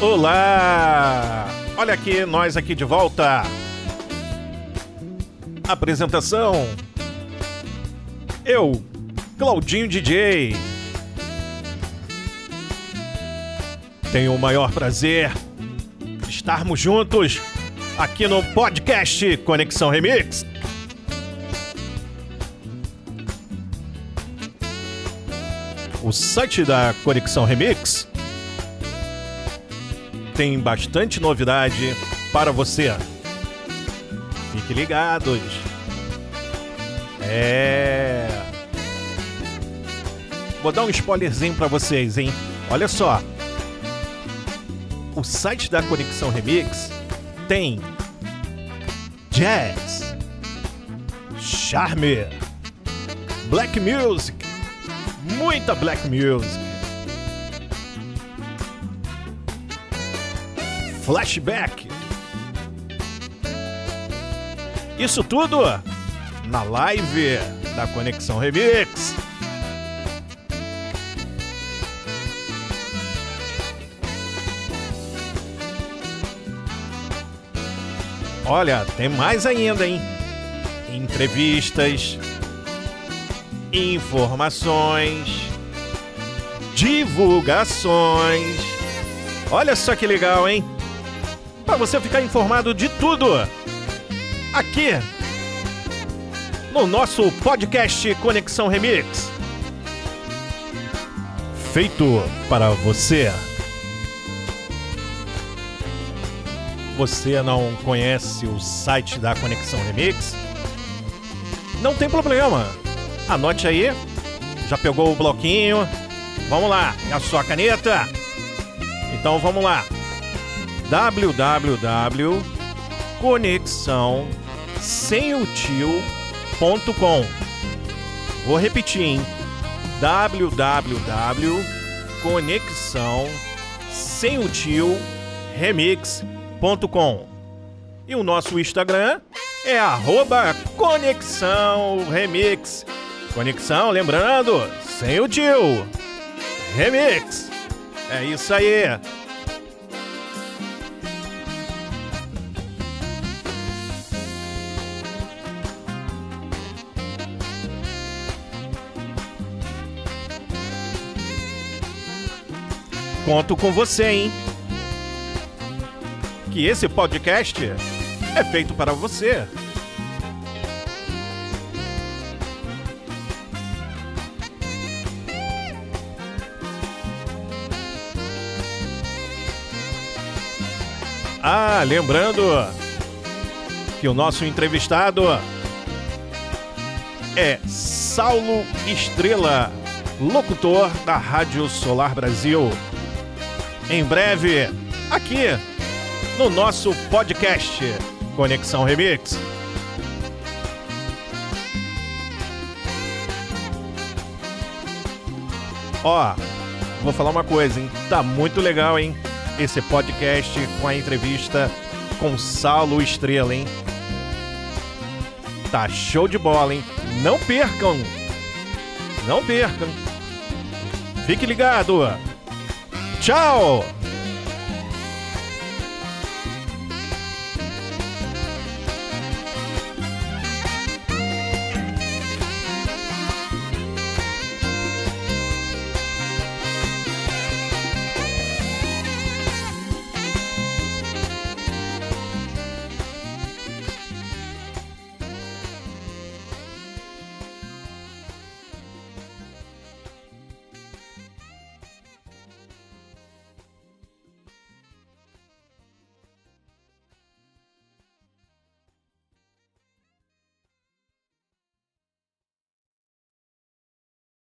Olá! Olha aqui, nós aqui de volta. Apresentação. Eu, Claudinho DJ. Tenho o maior prazer de estarmos juntos aqui no podcast Conexão Remix. O site da Conexão Remix tem bastante novidade para você. Fique ligados. É. Vou dar um spoilerzinho para vocês, hein? Olha só. O site da Conexão Remix tem jazz, charme, black music, muita black music, flashback. Isso tudo na live da Conexão Remix. Olha, tem mais ainda, hein? Entrevistas, informações, divulgações. Olha só que legal, hein? Para você ficar informado de tudo. Aqui no nosso podcast Conexão Remix. Feito para você. Você não conhece o site da Conexão Remix? Não tem problema. Anote aí. Já pegou o bloquinho? Vamos lá. E a sua caneta? Então vamos lá. www.conexão sem o tio.com. Vou repetir, hein? E o nosso Instagram é arroba Conexão Remix. Conexão, lembrando, sem o tio. Remix. É isso aí. Conto com você, hein? Que esse podcast é feito para você. Ah, lembrando que o nosso entrevistado é Saulo Estrela, locutor da Rádio Solar Brasil. Em breve, aqui no nosso podcast Conexão Remix. Ó, vou falar uma coisa, hein? Tá muito legal, hein? Esse podcast com a entrevista com Saulo Estrela, hein? Tá show de bola, hein? Não percam! Não percam! Fique ligado! Ciao!